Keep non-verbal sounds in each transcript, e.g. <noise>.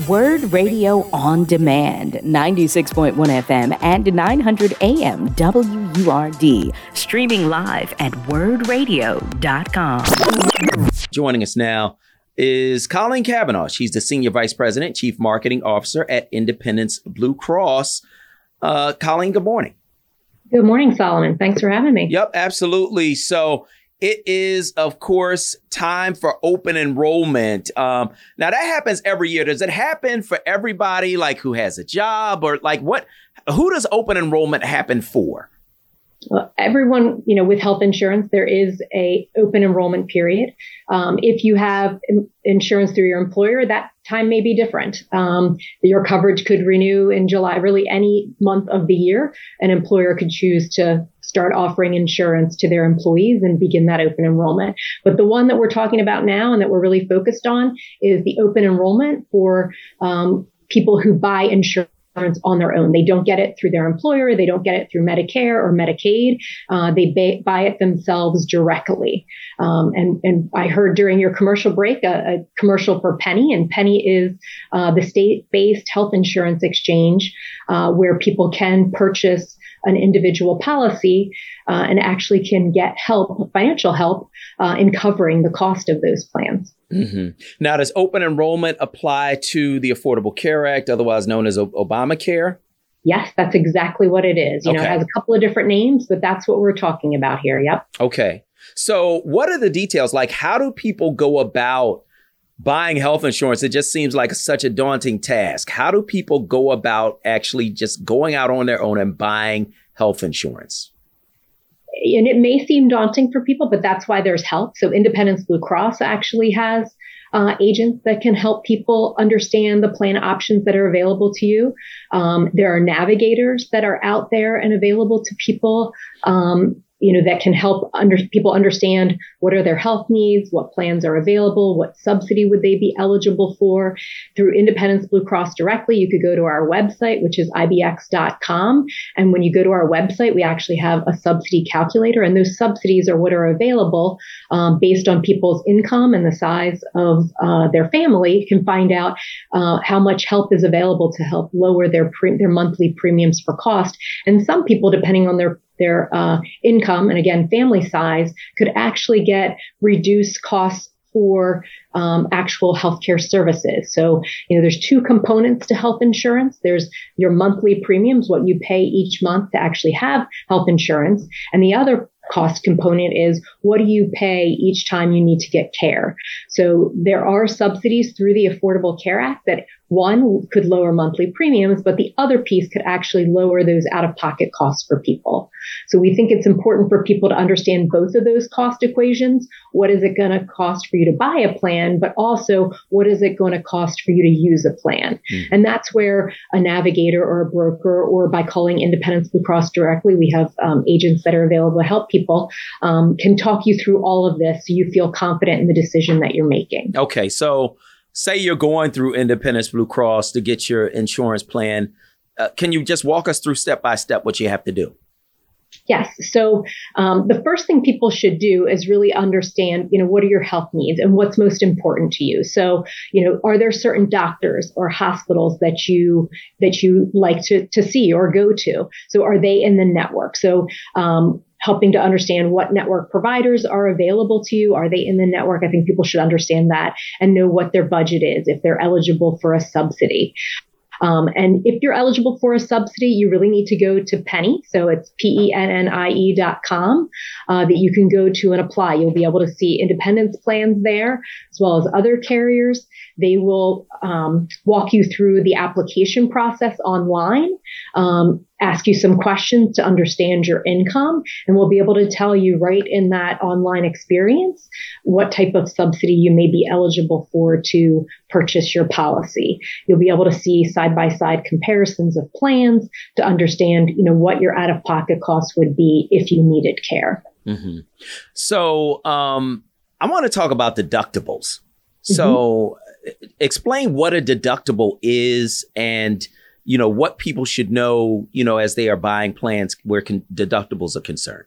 WURD Radio on Demand, 96.1 FM and 900 AM WURD, streaming live at wurdradio.com. Joining us now is Koleen Cavanaugh. She's the Senior Vice President, Chief Marketing Officer at Independence Blue Cross. Uh, Koleen, good morning. Good morning, Solomon. Thanks for having me. Yep, absolutely. So, it is, of course, time for open enrollment. Um, now that happens every year. Does it happen for everybody, like who has a job, or like what? Who does open enrollment happen for? Well, everyone, you know, with health insurance, there is a open enrollment period. Um, if you have insurance through your employer, that time may be different. Um, your coverage could renew in July, really any month of the year. An employer could choose to start offering insurance to their employees and begin that open enrollment. But the one that we're talking about now and that we're really focused on is the open enrollment for um, people who buy insurance on their own. They don't get it through their employer. They don't get it through Medicare or Medicaid. Uh, they ba- buy it themselves directly. Um, and, and I heard during your commercial break a, a commercial for Pennie, and Pennie is uh, the state-based health insurance exchange uh, where people can purchase an individual policy uh, and actually can get help, financial help, uh, in covering the cost of those plans. Mm-hmm. Now, does open enrollment apply to the Affordable Care Act, otherwise known as Obamacare? Yes, that's exactly what it is. You okay. know, it has a couple of different names, but that's what we're talking about here. Yep. Okay. So, what are the details? Like, how do people go about buying health insurance? It just seems like such a daunting task. How do people go about actually just going out on their own and buying health insurance? and it may seem daunting for people, but that's why there's help. So Independence Blue Cross actually has uh, agents that can help people understand the plan options that are available to you. Um, there are navigators that are out there and available to people. Um, you know, that can help under, people understand what are their health needs, what plans are available, what subsidy would they be eligible for. Through Independence Blue Cross directly, you could go to our website, which is ibx.com. And when you go to our website, we actually have a subsidy calculator, and those subsidies are what are available um, based on people's income and the size of uh, their family. You can find out uh, how much help is available to help lower their pre- their monthly premiums for cost. And some people, depending on their their uh, income and again family size could actually get reduced costs for um, actual healthcare services. So, you know, there's two components to health insurance. There's your monthly premiums, what you pay each month to actually have health insurance. And the other cost component is what do you pay each time you need to get care? So there are subsidies through the Affordable Care Act that one could lower monthly premiums, but the other piece could actually lower those out of pocket costs for people. So we think it's important for people to understand both of those cost equations. What is it going to cost for you to buy a plan, but also what is it going to cost for you to use a plan? Mm. And that's where a navigator or a broker or by calling Independence Blue Cross directly, we have um, agents that are available to help people, um, can talk you through all of this so you feel confident in the decision that you're making. Okay. So say you're going through Independence Blue Cross to get your insurance plan. Uh, can you just walk us through step by step what you have to do? Yes. So um, the first thing people should do is really understand, you know, what are your health needs and what's most important to you. So, you know, are there certain doctors or hospitals that you that you like to to see or go to? So, are they in the network? So, um, helping to understand what network providers are available to you. Are they in the network? I think people should understand that and know what their budget is if they're eligible for a subsidy. Um, and if you're eligible for a subsidy, you really need to go to Pennie. So it's P-E-N-N-I-E dot com uh, that you can go to and apply. You'll be able to see independence plans there as well as other carriers. They will um, walk you through the application process online. Um, ask you some questions to understand your income and we'll be able to tell you right in that online experience what type of subsidy you may be eligible for to purchase your policy. You'll be able to see side by side comparisons of plans to understand, you know, what your out of pocket costs would be if you needed care. Mm-hmm. So, um, I want to talk about deductibles. So, mm-hmm. explain what a deductible is and you know, what people should know, you know, as they are buying plans where con- deductibles are concerned?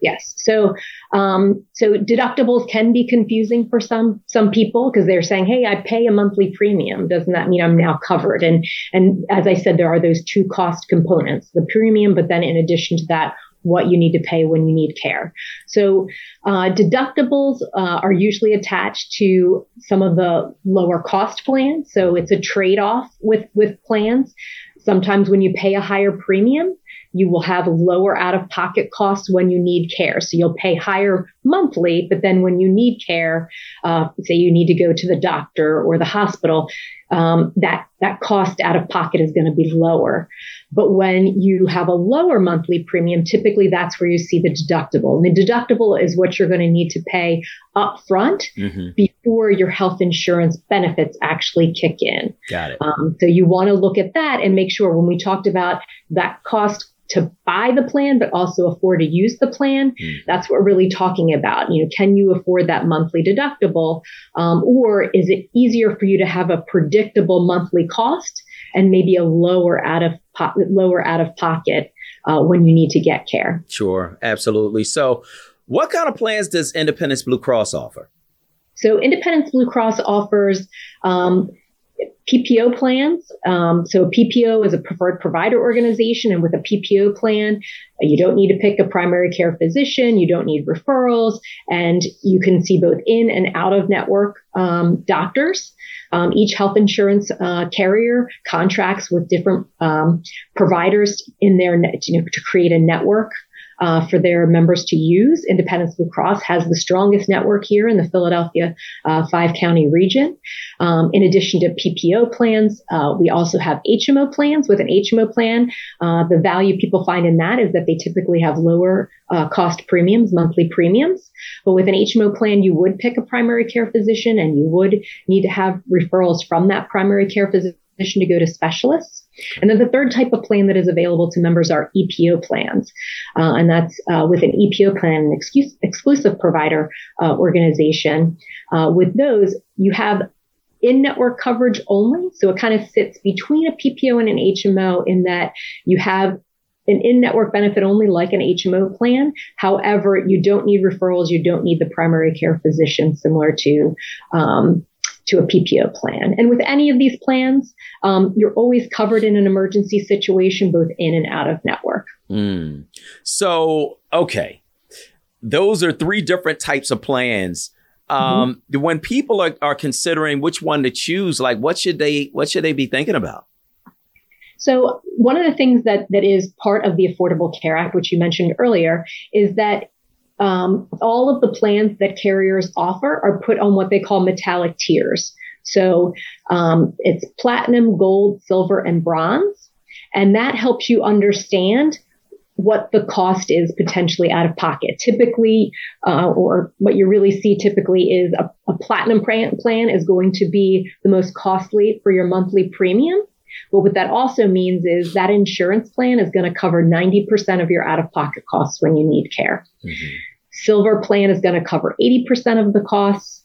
Yes. So, um, so deductibles can be confusing for some some people because they're saying, "Hey, I pay a monthly premium. Doesn't that mean I'm now covered?" And and as I said, there are those two cost components: the premium, but then in addition to that, what you need to pay when you need care. So uh, deductibles uh, are usually attached to some of the lower cost plans. So it's a trade off with with plans. Sometimes when you pay a higher premium, you will have lower out of pocket costs when you need care. So you'll pay higher monthly, but then when you need care, uh, say you need to go to the doctor or the hospital, um, that that cost out of pocket is going to be lower. But when you have a lower monthly premium, typically that's where you see the deductible. And the deductible is what you're going to need to pay up front mm-hmm. before your health insurance benefits actually kick in. Got it. Um, so you want to look at that and make sure when we talked about that cost to buy the plan, but also afford to use the plan. Mm. That's what we're really talking about. You know, can you afford that monthly deductible? Um, or is it easier for you to have a predictable monthly cost and maybe a lower out of po- lower out of pocket uh, when you need to get care? Sure, absolutely. So, what kind of plans does Independence Blue Cross offer? So, Independence Blue Cross offers um, PPO plans. Um, so PPO is a preferred provider organization, and with a PPO plan, you don't need to pick a primary care physician, you don't need referrals, and you can see both in and out of network um, doctors. Um, each health insurance uh, carrier contracts with different um, providers in their you know, to create a network uh, for their members to use. Independence Blue Cross has the strongest network here in the Philadelphia uh, five county region. Um, in addition to PPO plans, uh, we also have HMO plans. With an HMO plan, uh, the value people find in that is that they typically have lower uh, cost premiums, monthly premiums. But with an HMO plan, you would pick a primary care physician and you would need to have referrals from that primary care physician to go to specialists. And then the third type of plan that is available to members are EPO plans. Uh, and that's uh, with an EPO plan, an excuse, exclusive provider uh, organization. Uh, with those, you have in network coverage only. So it kind of sits between a PPO and an HMO in that you have an in-network benefit only like an HMO plan. However, you don't need referrals. You don't need the primary care physician similar to um, to a PPO plan. And with any of these plans, um, you're always covered in an emergency situation, both in and out of network. Mm. So, okay. Those are three different types of plans. Um, mm-hmm. When people are, are considering which one to choose, like what should they what should they be thinking about? So one of the things that that is part of the Affordable Care Act, which you mentioned earlier, is that um, all of the plans that carriers offer are put on what they call metallic tiers. So um, it's platinum, gold, silver, and bronze. And that helps you understand what the cost is potentially out of pocket. Typically, uh, or what you really see typically is a, a platinum plan is going to be the most costly for your monthly premium. But what that also means is that insurance plan is going to cover 90% of your out of pocket costs when you need care. Mm-hmm. Silver plan is going to cover 80% of the costs.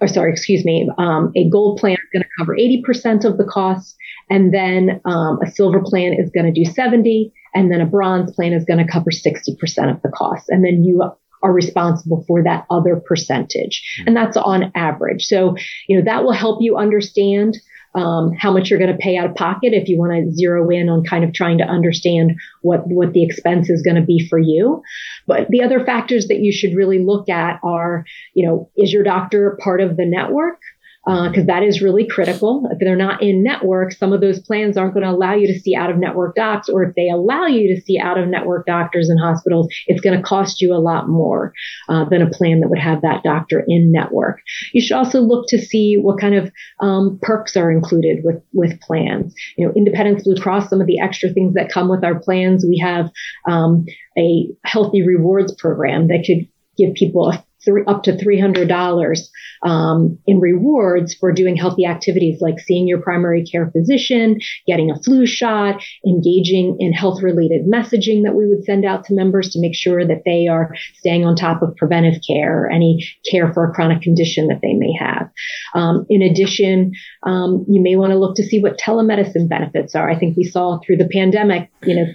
Or sorry, excuse me. Um, a gold plan is going to cover 80% of the costs. And then um, a silver plan is going to do 70. And then a bronze plan is going to cover 60% of the costs. And then you are responsible for that other percentage. Mm-hmm. And that's on average. So, you know, that will help you understand um, how much you're going to pay out of pocket if you want to zero in on kind of trying to understand what what the expense is going to be for you. But the other factors that you should really look at are, you know, is your doctor part of the network? Because uh, that is really critical. If they're not in network, some of those plans aren't going to allow you to see out of network docs, or if they allow you to see out of network doctors and hospitals, it's going to cost you a lot more uh, than a plan that would have that doctor in network. You should also look to see what kind of um, perks are included with with plans. You know, Independence Blue Cross, some of the extra things that come with our plans, we have um, a healthy rewards program that could give people a three, up to $300 um, in rewards for doing healthy activities like seeing your primary care physician, getting a flu shot, engaging in health related messaging that we would send out to members to make sure that they are staying on top of preventive care or any care for a chronic condition that they may have. Um, in addition, um, you may want to look to see what telemedicine benefits are. I think we saw through the pandemic, you know,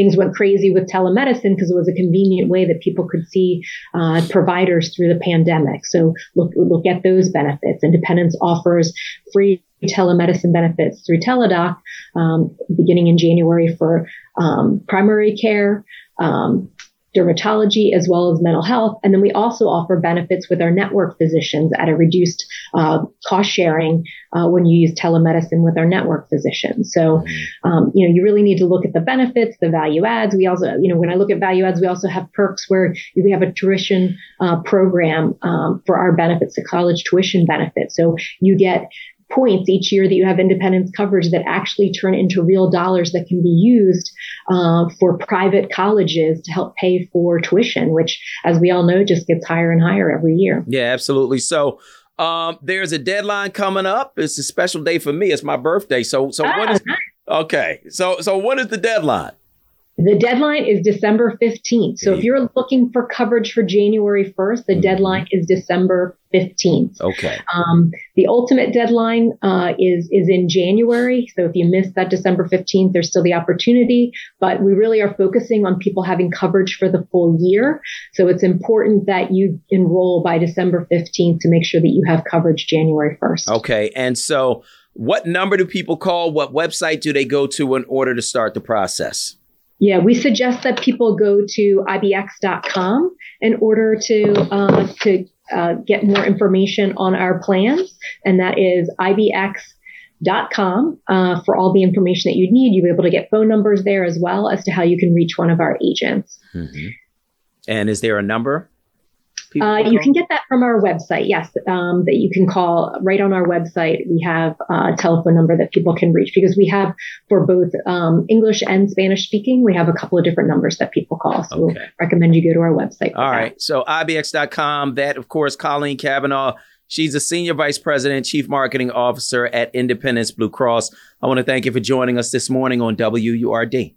things went crazy with telemedicine because it was a convenient way that people could see uh, providers through the pandemic. So look look at those benefits. Independence offers free telemedicine benefits through Teladoc um, beginning in January for um, primary care, um, dermatology as well as mental health. And then we also offer benefits with our network physicians at a reduced uh, cost sharing uh, when you use telemedicine with our network physicians. So, mm-hmm. um, you know, you really need to look at the benefits, the value adds. We also, you know, when I look at value adds, we also have perks where we have a tuition uh, program um, for our benefits, the college tuition benefit. So you get points each year that you have independence coverage that actually turn into real dollars that can be used uh, for private colleges to help pay for tuition, which, as we all know, just gets higher and higher every year. Yeah, absolutely. So. Um, there's a deadline coming up. It's a special day for me. It's my birthday. So, so ah, what is? Okay. So, so what is the deadline? The deadline is December 15th. So if you're looking for coverage for January 1st, the mm-hmm. deadline is December 15th. Okay. Um, the ultimate deadline uh, is is in January. So if you miss that December 15th, there's still the opportunity. But we really are focusing on people having coverage for the full year. So it's important that you enroll by December 15th to make sure that you have coverage January 1st. Okay. And so what number do people call? What website do they go to in order to start the process? Yeah, we suggest that people go to ibx.com in order to uh, to uh, get more information on our plans, and that is ibx.com uh, for all the information that you'd need. You'll be able to get phone numbers there as well as to how you can reach one of our agents. Mm-hmm. And is there a number? Uh, you can get that from our website. Yes, um, that you can call right on our website. We have a telephone number that people can reach because we have for both um, English and Spanish speaking. We have a couple of different numbers that people call. So okay. we'll recommend you go to our website. All right. That. So ibx.com. That of course, Koleen Cavanaugh. She's a senior vice president, chief marketing officer at Independence Blue Cross. I want to thank you for joining us this morning on WURD.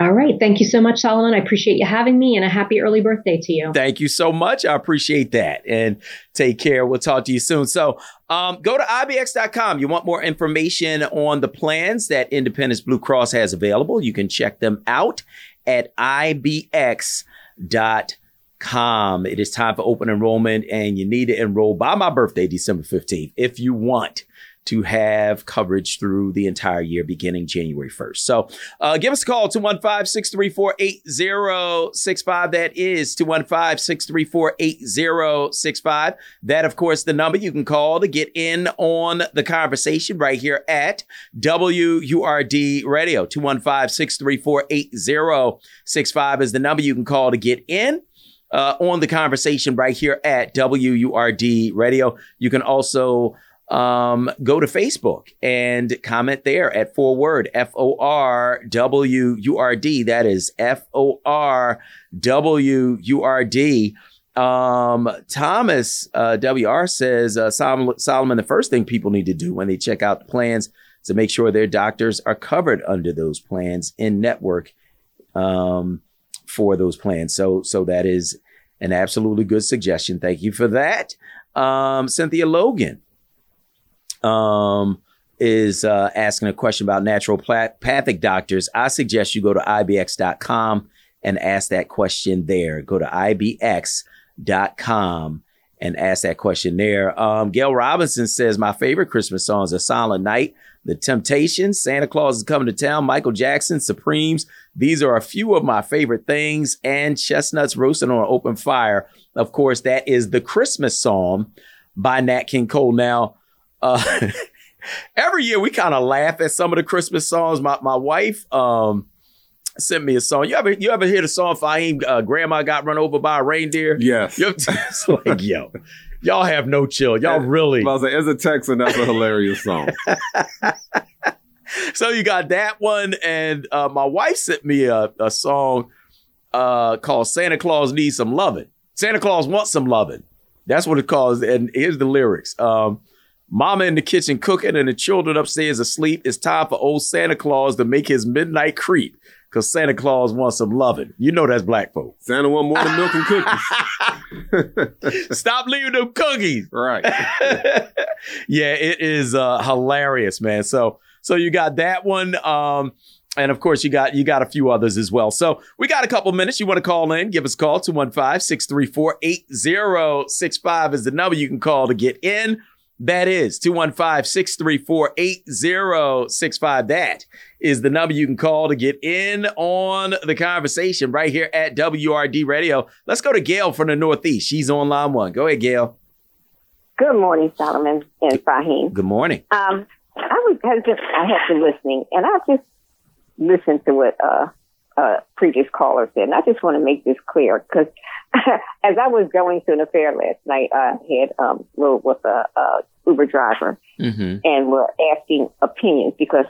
All right. Thank you so much, Solomon. I appreciate you having me and a happy early birthday to you. Thank you so much. I appreciate that. And take care. We'll talk to you soon. So um, go to IBX.com. You want more information on the plans that Independence Blue Cross has available. You can check them out at IBX.com. It is time for open enrollment and you need to enroll by my birthday, December 15th, if you want to have coverage through the entire year beginning January 1st. So uh, give us a call, 215 634 8065. That is 215 634 8065. That, of course, the number you can call to get in on the conversation right here at WURD Radio. 215 634 8065 is the number you can call to get in. Uh, on the conversation right here at WURD Radio. You can also um, go to Facebook and comment there at Forward, F O R W U R D. That is F O R W U R D. Um, Thomas uh, WR says, uh, Solomon, Solomon, the first thing people need to do when they check out plans to make sure their doctors are covered under those plans in network um, for those plans. So, so that is an absolutely good suggestion. Thank you for that. Um, Cynthia Logan um, is uh, asking a question about naturopathic doctors, I suggest you go to ibx.com and ask that question there. Go to ibx.com and ask that question there. Um, Gail Robinson says, My favorite Christmas songs are Silent Night, The Temptations, Santa Claus is Coming to Town, Michael Jackson, Supremes. These are a few of my favorite things, and Chestnuts Roasting on an Open Fire. Of course, that is the Christmas song by Nat King Cole. Now, uh, <laughs> every year we kind of laugh at some of the Christmas songs. My my wife um, sent me a song. You ever you ever hear the song Fahim uh, Grandma got run over by a reindeer? Yes. <laughs> it's like yo, y'all have no chill. Y'all really. I was like, as a Texan, that's a hilarious song. <laughs> so you got that one, and uh, my wife sent me a, a song uh, called "Santa Claus Needs Some Loving." Santa Claus wants some loving. That's what it calls. And here's the lyrics. Um, Mama in the kitchen cooking and the children upstairs asleep. It's time for old Santa Claus to make his midnight creep because Santa Claus wants some loving. You know that's black folk. Santa want more than milk and cookies. <laughs> Stop leaving them cookies. Right. <laughs> yeah, it is uh, hilarious, man. So so you got that one. Um, And of course, you got you got a few others as well. So we got a couple minutes. You want to call in, give us a call. 215-634-8065 is the number you can call to get in. That is 215-634-8065. That is the number you can call to get in on the conversation right here at WURD Radio. Let's go to Gail from the Northeast. She's on line one. Go ahead, Gail. Good morning, Solomon and Fahim. Good morning. Um, I was I just I have been listening, and I just listened to what uh, uh, previous caller said, and I just want to make this clear because <laughs> as I was going to an affair last night, I had um, rode with a, a Uber driver, Mm-hmm. and we're asking opinions because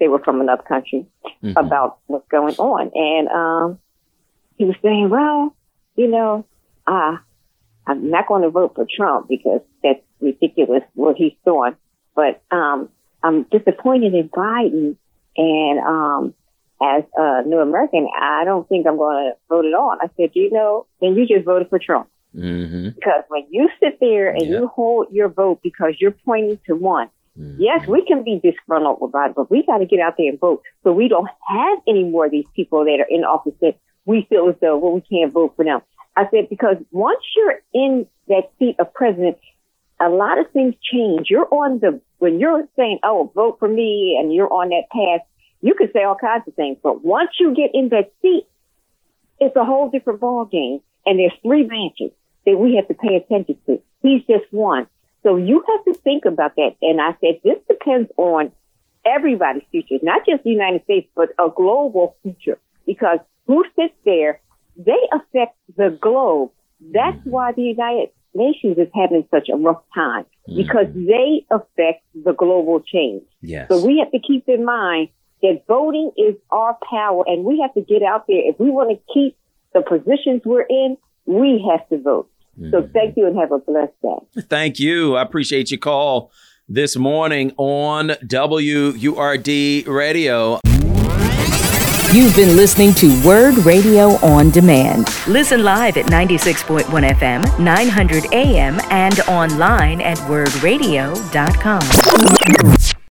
they were from another country Mhm. about what's going on, and um, he was saying, "Well, you know, uh, I'm not going to vote for Trump because that's ridiculous what he's doing, but um, I'm disappointed in Biden, and um, as a new American, I don't think I'm going to vote at all." I said, "You know, then you just voted for Trump." Mm-hmm. Because when you sit there and Yeah. you hold your vote because you're pointing to one, Mhm. yes, we can be disgruntled about it, but we got to get out there and vote. So we don't have any more of these people that are in office that we feel as though, well, we can't vote for them. I said, because once you're in that seat of president, a lot of things change. You're on the, when you're saying, oh, vote for me, and you're on that path, you can say all kinds of things. But once you get in that seat, it's a whole different ball game. And there's three branches that we have to pay attention to. He's just one. So you have to think about that. And I said, this depends on everybody's future, not just the United States, but a global future. Because who sits there, they affect the globe. That's mm-hmm. why the United Nations is having such a rough time mm-hmm. because they affect the global change. Yes. So we have to keep in mind that voting is our power and we have to get out there. If we want to keep the positions we're in, we have to vote. So mm-hmm. thank you and have a blessed day. Thank you. I appreciate your call this morning on WURD Radio. You've been listening to WURD Radio on Demand. Listen live at 96.1 FM, 900 AM, and online at wurdradio.com.